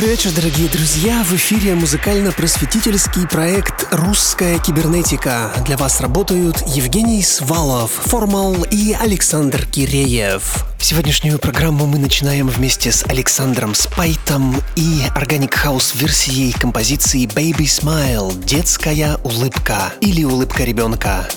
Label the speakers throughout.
Speaker 1: Добрый вечер, дорогие друзья! В эфире музыкально-просветительский проект «Русская кибернетика». Для вас работают Евгений Свалов, 4Mal и Александр Киреев. Сегодняшнюю программу мы начинаем вместе с Александром Спайтом и organic house версией композиции Baby Smile – детская улыбка или улыбка ребенка.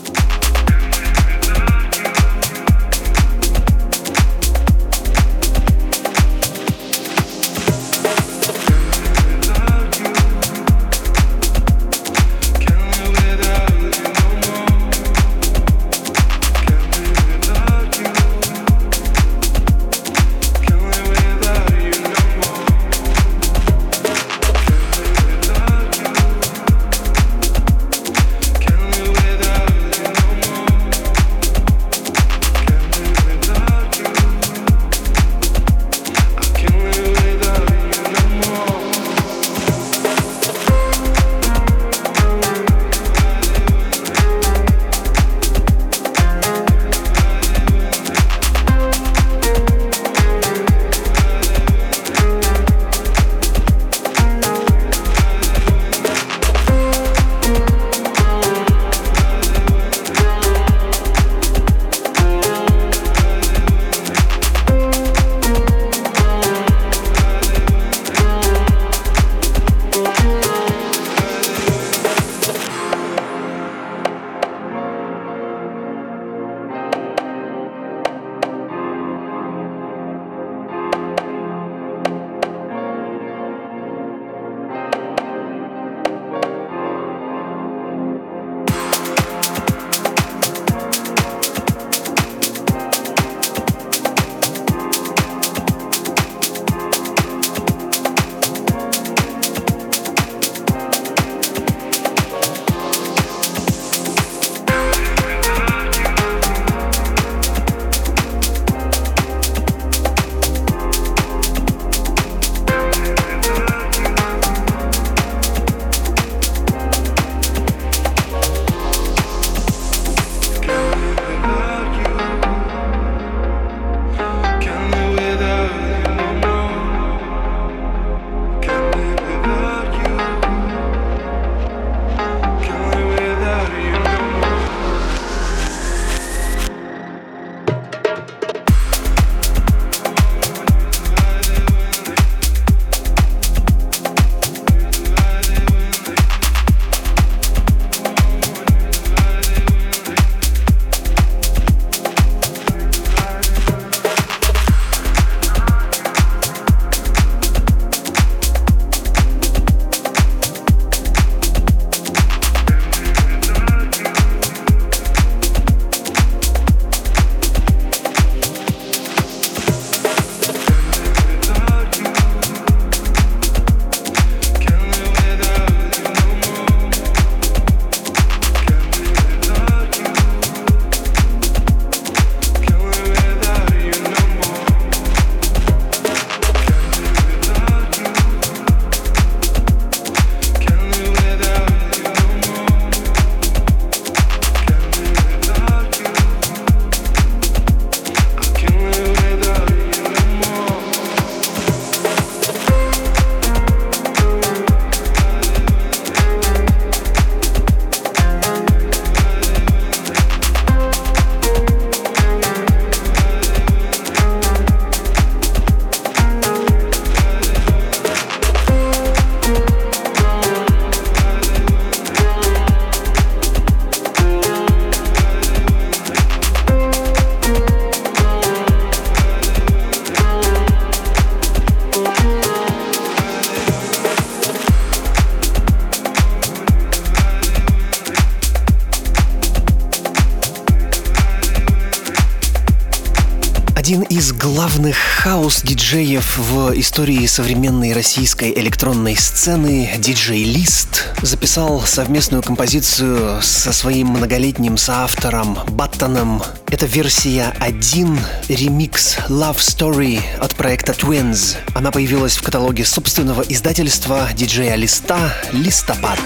Speaker 1: Хаос-диджеев в истории современной российской электронной сцены, диджей Лист, записал совместную композицию со своим многолетним соавтором Баттоном. Это версия 1, ремикс Love Story от проекта Twins. Она появилась в каталоге собственного издательства диджея Листа «Листопад».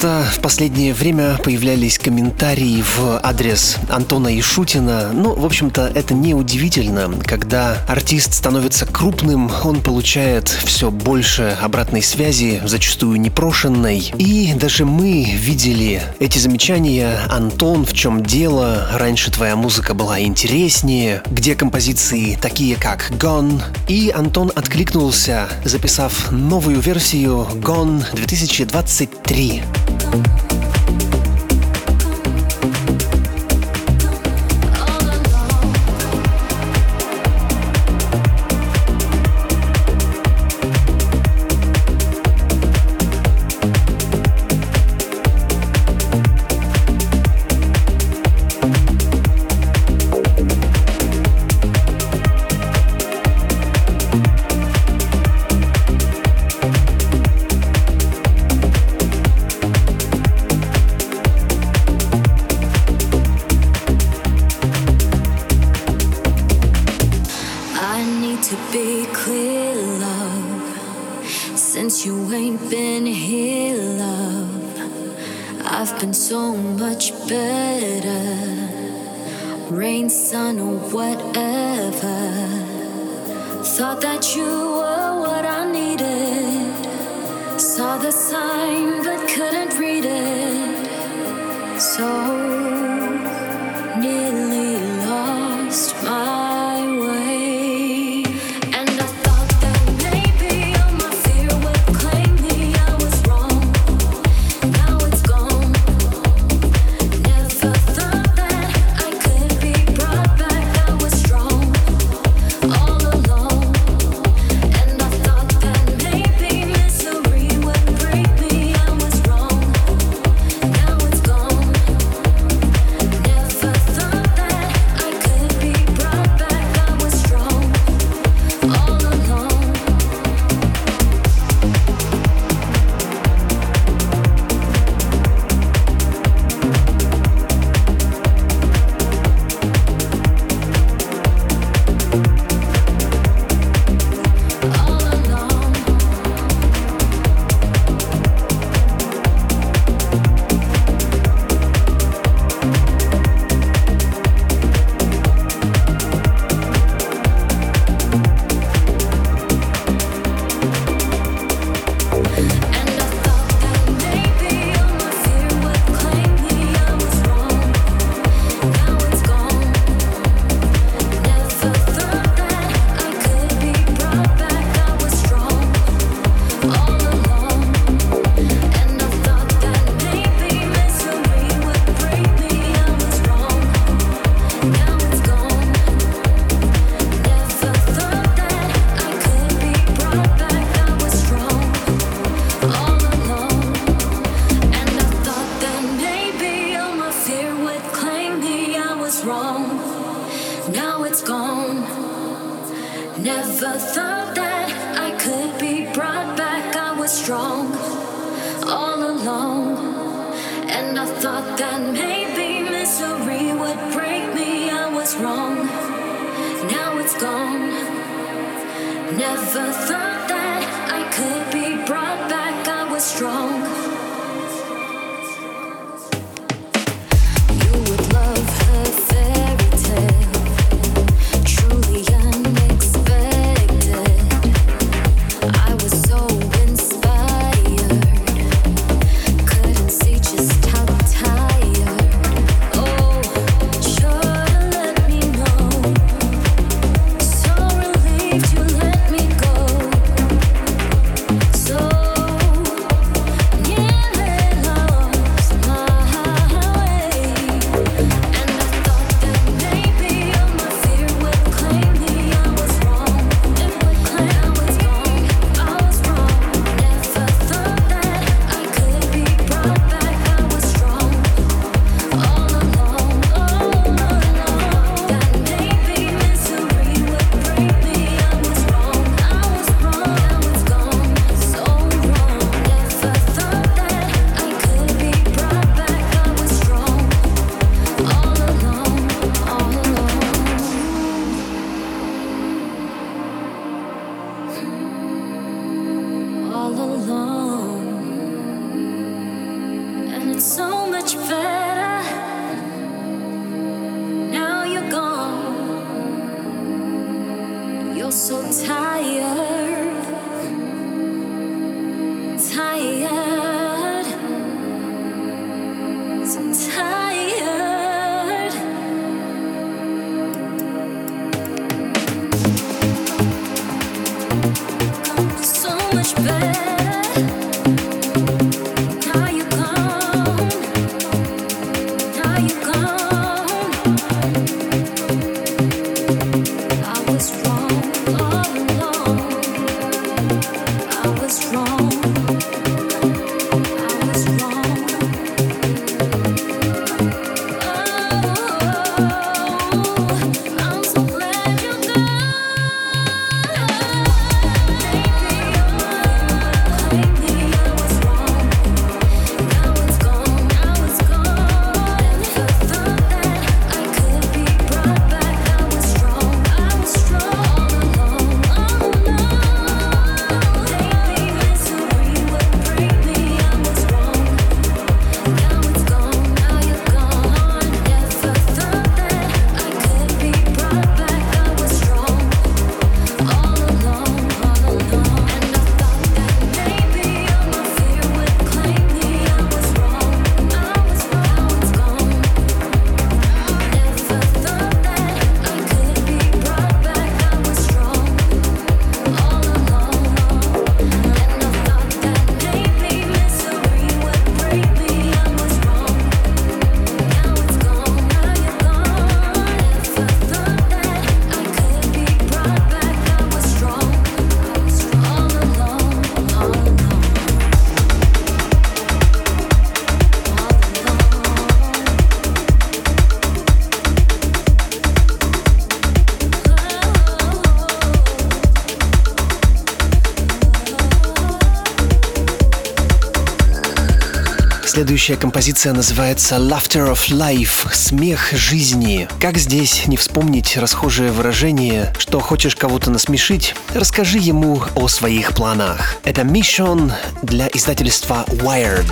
Speaker 1: Часто в последнее время появлялись комментарии в адрес Антона Ишутина. Ну, в общем-то, это не удивительно. Когда артист становится крупным, он получает все больше обратной связи, зачастую непрошенной. И даже мы видели эти замечания. Антон, в чем дело? Раньше твоя музыка была интереснее. Где композиции такие, как Gone? И Антон откликнулся, записав новую версию Gone 2023. you
Speaker 2: Thought that you were what I needed. Saw the sign but couldn't read it. So now it's gone. Never thought that I could be brought back. I was strong all along, and I thought that maybe misery would break me. I was wrong, now it's gone. Never thought that I could be brought back. I was strong. tired.
Speaker 1: Следующая композиция называется Laughter of Life – смех жизни. Как здесь не вспомнить расхожее выражение, что хочешь кого-то насмешить, расскажи ему о своих планах. Это Mission для издательства Wired.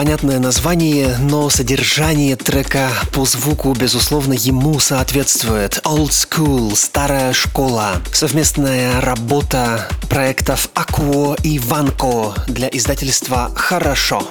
Speaker 1: Понятное название, но содержание трека по звуку, безусловно, ему соответствует. Old School, старая школа. Совместная работа проектов Акво и Ванко для издательства «Хорошо».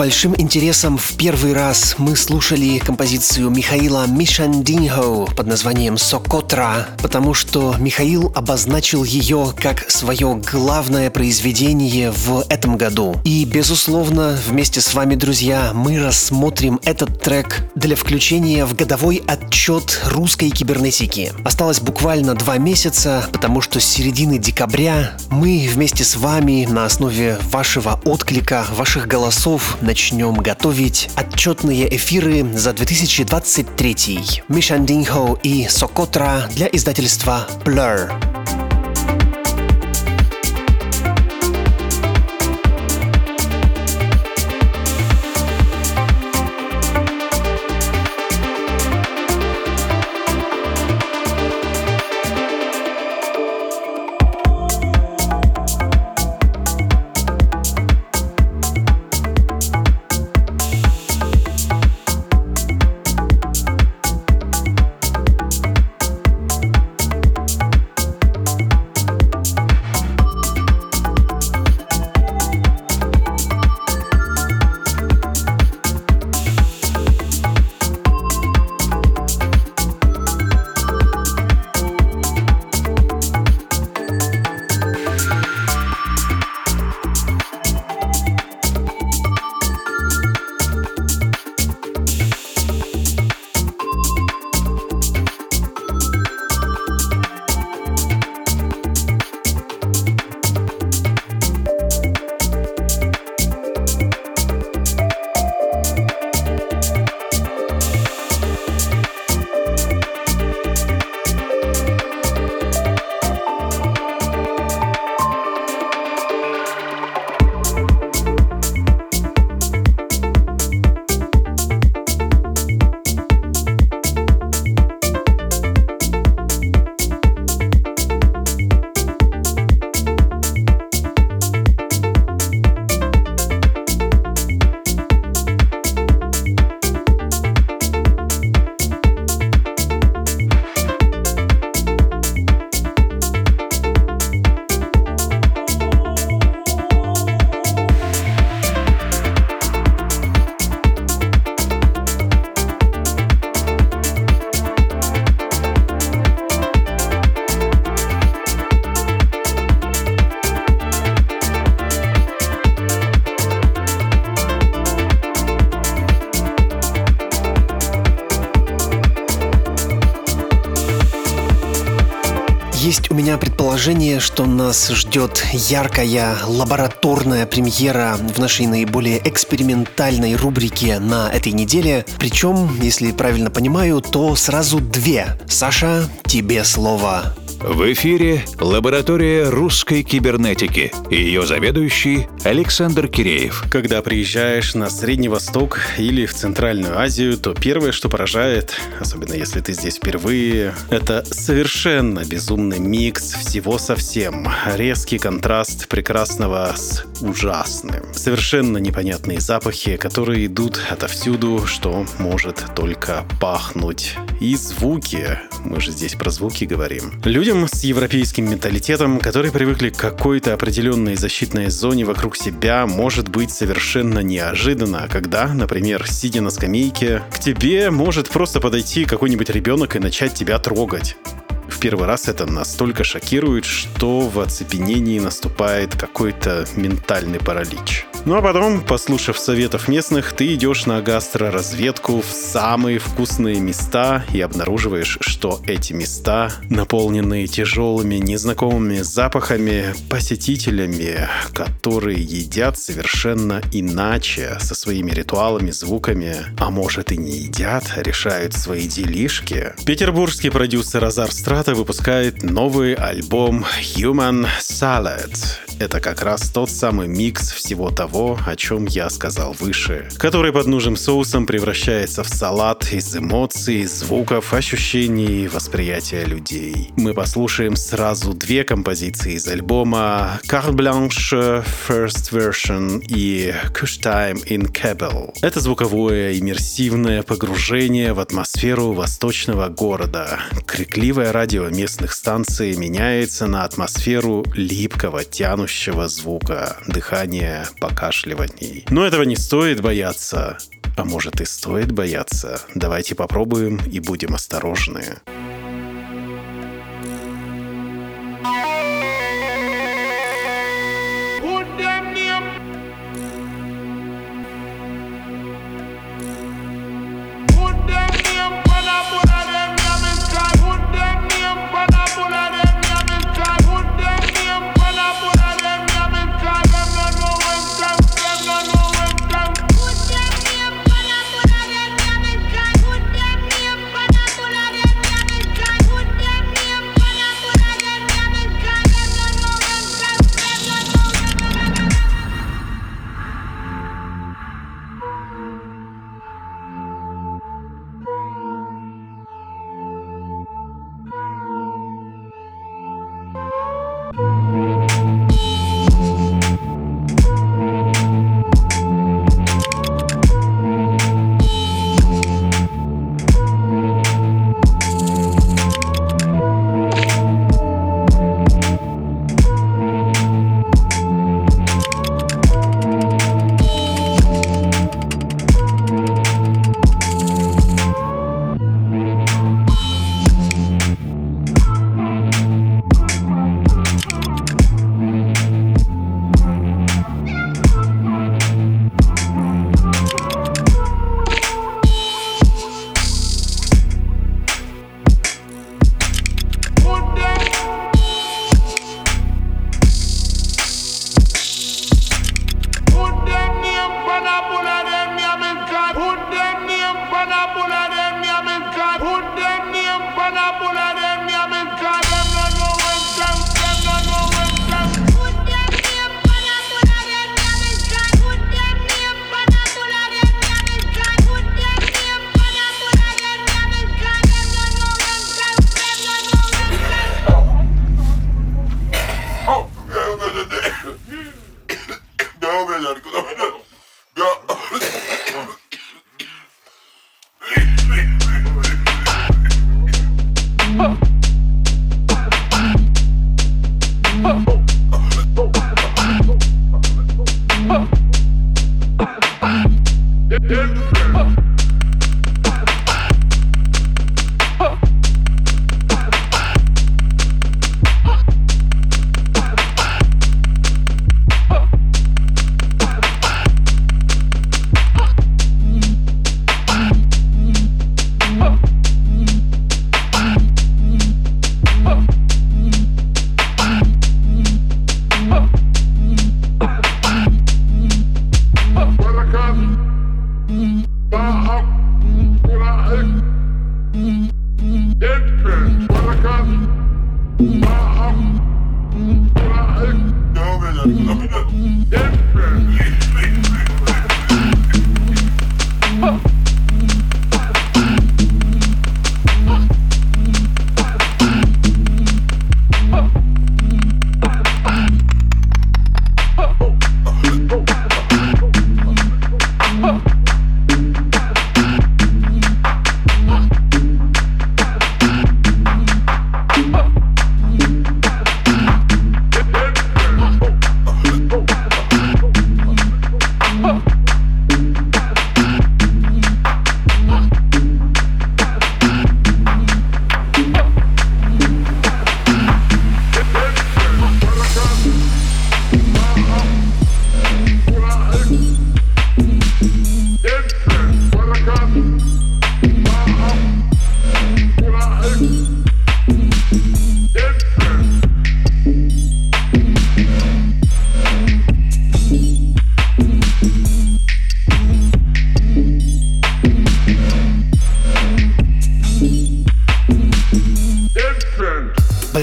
Speaker 1: большим интересом в первый раз мы слушали композицию Михаила Мишандинho под названием «Сокотра», потому что Михаил обозначил ее как свое главное произведение в этом году. И, безусловно, вместе с вами, друзья, мы рассмотрим этот трек для включения в годовой отчет русской кибернетики. Осталось буквально два месяца, потому что с середины декабря мы вместе с вами на основе вашего отклика, ваших голосов начнем готовить отчетные эфиры за 2023. Мишандинхо и Сокотра для издательства Blur. Предположение, что нас ждет яркая лабораторная премьера в нашей наиболее экспериментальной рубрике на этой неделе. Причем, если правильно понимаю, то сразу две. Саша, тебе слово.
Speaker 3: В эфире лаборатория русской кибернетики и ее заведующий Александр Киреев.
Speaker 4: Когда приезжаешь на Средний Восток или в Центральную Азию, то первое, что поражает, особенно если ты здесь впервые, это совершенно безумный микс всего совсем. Резкий контраст прекрасного с ужасным. Совершенно непонятные запахи, которые идут отовсюду, что может только пахнуть. И звуки. Мы же здесь про звуки говорим. Людям с европейским менталитетом, которые привыкли к какой-то определенной защитной зоне вокруг себя, может быть совершенно неожиданно, когда, например, сидя на скамейке, к тебе может просто подойти какой-нибудь ребенок и начать тебя трогать. В первый раз это настолько шокирует, что в оцепенении наступает какой-то ментальный паралич. Ну а потом, послушав советов местных, ты идешь на гастроразведку в самые вкусные места и обнаруживаешь, что эти места наполнены тяжелыми незнакомыми запахами, посетителями, которые едят совершенно иначе, со своими ритуалами, звуками, а может и не едят, решают свои делишки. Петербургский продюсер Азар Страта выпускает новый альбом Human Salad. Это как раз тот самый микс всего того, о чем я сказал выше, который под нужным соусом превращается в салат из эмоций, звуков, ощущений, восприятия людей. Мы послушаем сразу две композиции из альбома Carte Blanche First Version и Kush Time in Kabel. Это звуковое иммерсивное погружение в атмосферу восточного города. Крикливое радио местных станций меняется на атмосферу липкого, тянущего тянущего звука, дыхания, покашливаний. Но этого не стоит бояться. А может и стоит бояться. Давайте попробуем и будем осторожны.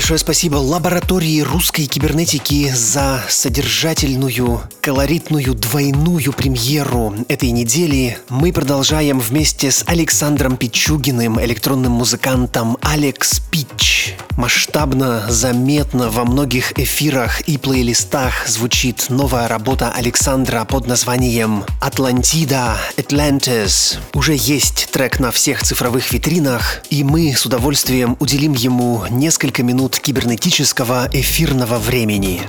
Speaker 1: Большое спасибо лаборатории русской кибернетики за содержательную, колоритную двойную премьеру этой недели. Мы продолжаем вместе с Александром Пичугиным, электронным музыкантом Алекс Пич. Масштабно, заметно во многих эфирах и плейлистах звучит новая работа Александра под названием «Атлантида Atlantis». Уже есть трек на всех цифровых витринах, и мы с удовольствием уделим ему несколько минут кибернетического эфирного времени.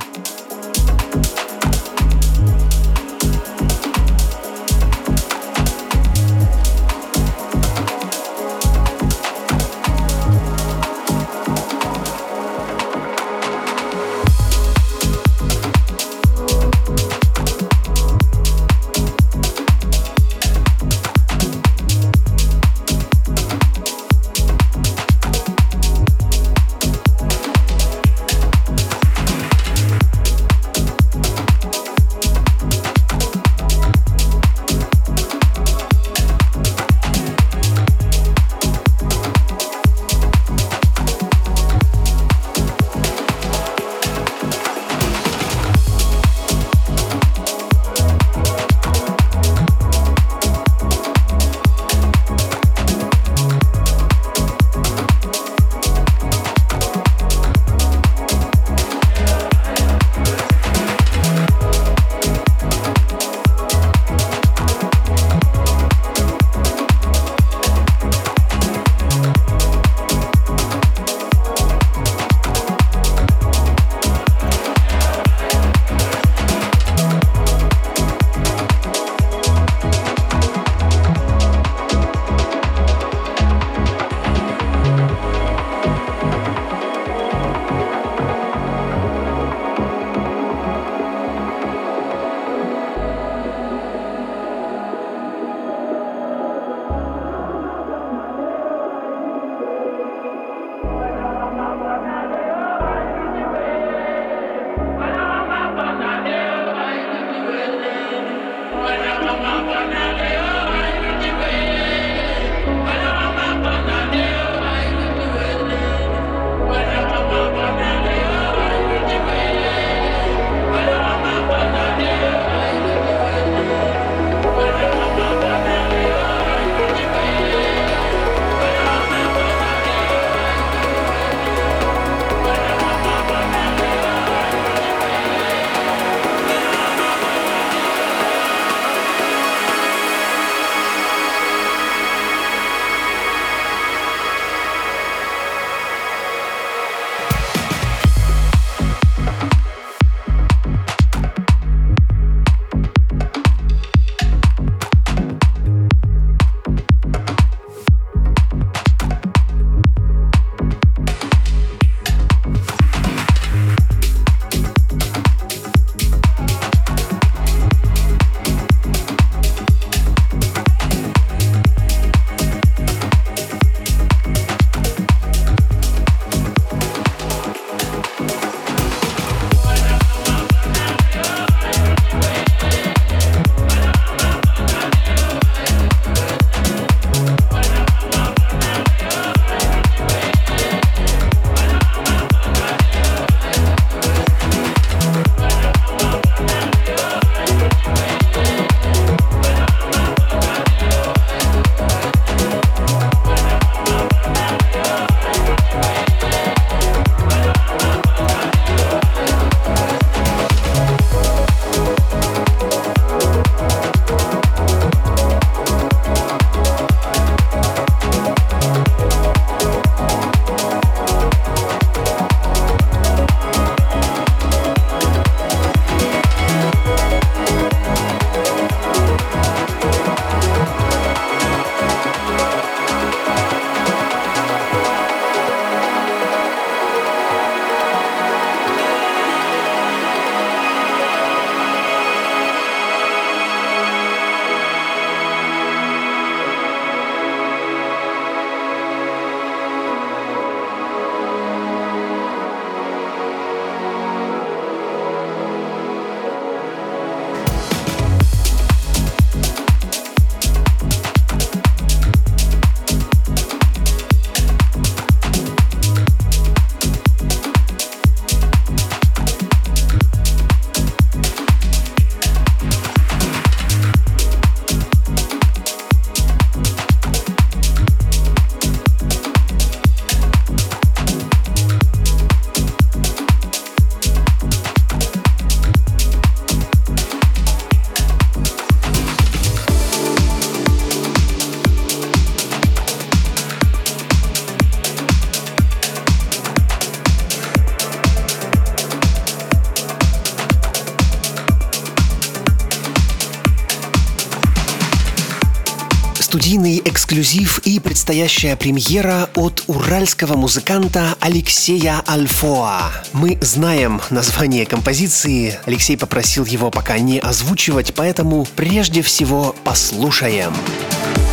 Speaker 1: Студийный эксклюзив и предстоящая премьера от уральского музыканта Алексея Альфоа. Мы знаем название композиции, Алексей попросил его пока не озвучивать, поэтому прежде всего послушаем. Послушаем.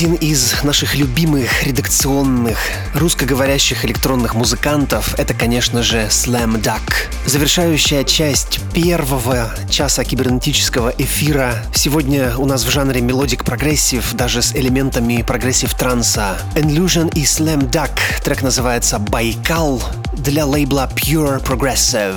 Speaker 1: Один из наших любимых редакционных русскоговорящих электронных музыкантов — это, конечно же, Slam Duck. Завершающая часть первого часа кибернетического эфира сегодня у нас в жанре melodic progressive, даже с элементами progressive транса. Illusion и Slam Duck. Трек называется «Байкал» для лейбла Pure Progressive.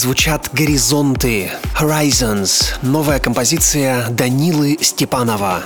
Speaker 1: Звучат «Горизонты» Horizons, новая композиция Данилы Степанова.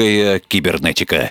Speaker 3: Русская кибернетика.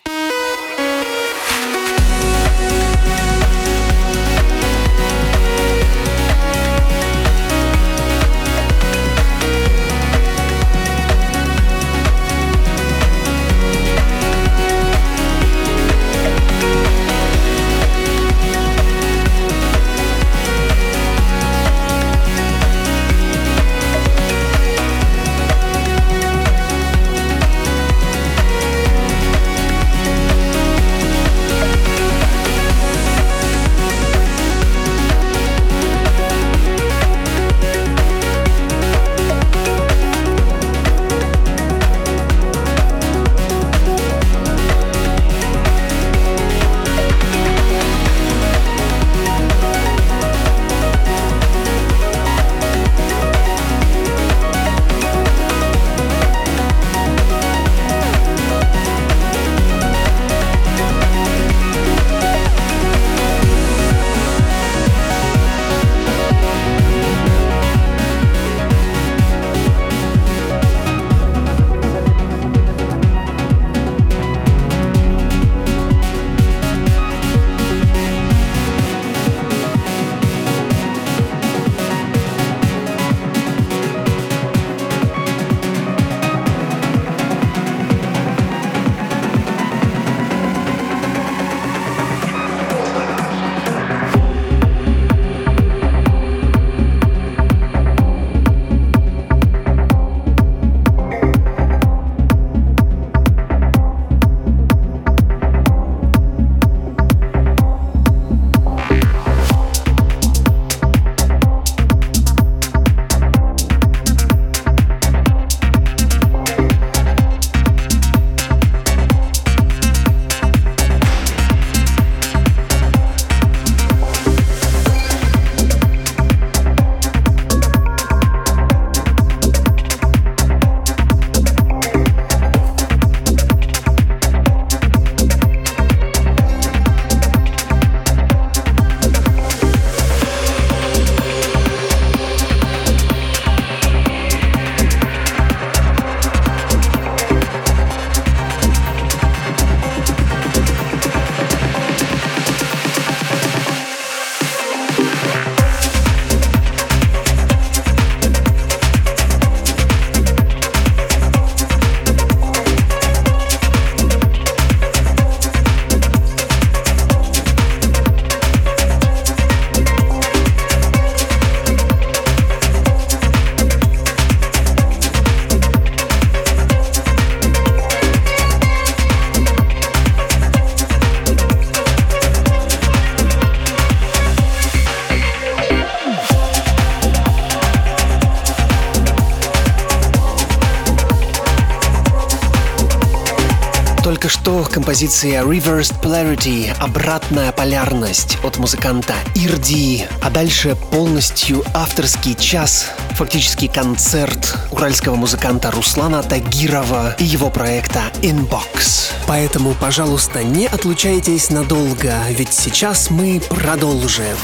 Speaker 1: Композиция Reversed Polarity — обратная полярность от музыканта Ирди. А дальше полностью авторский час, фактически концерт уральского музыканта Руслана Тагирова и его проекта Inbox. Поэтому, пожалуйста, не отлучайтесь надолго, ведь сейчас мы продолжим.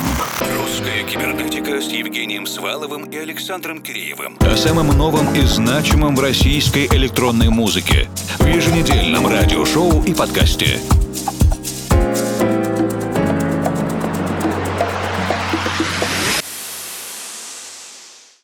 Speaker 3: Русская кибернетика с Евгением Сваловым и Александром Киреевым. О самом новом и значимом в российской электронной музыке. Еженедельном радиошоу и подкасте.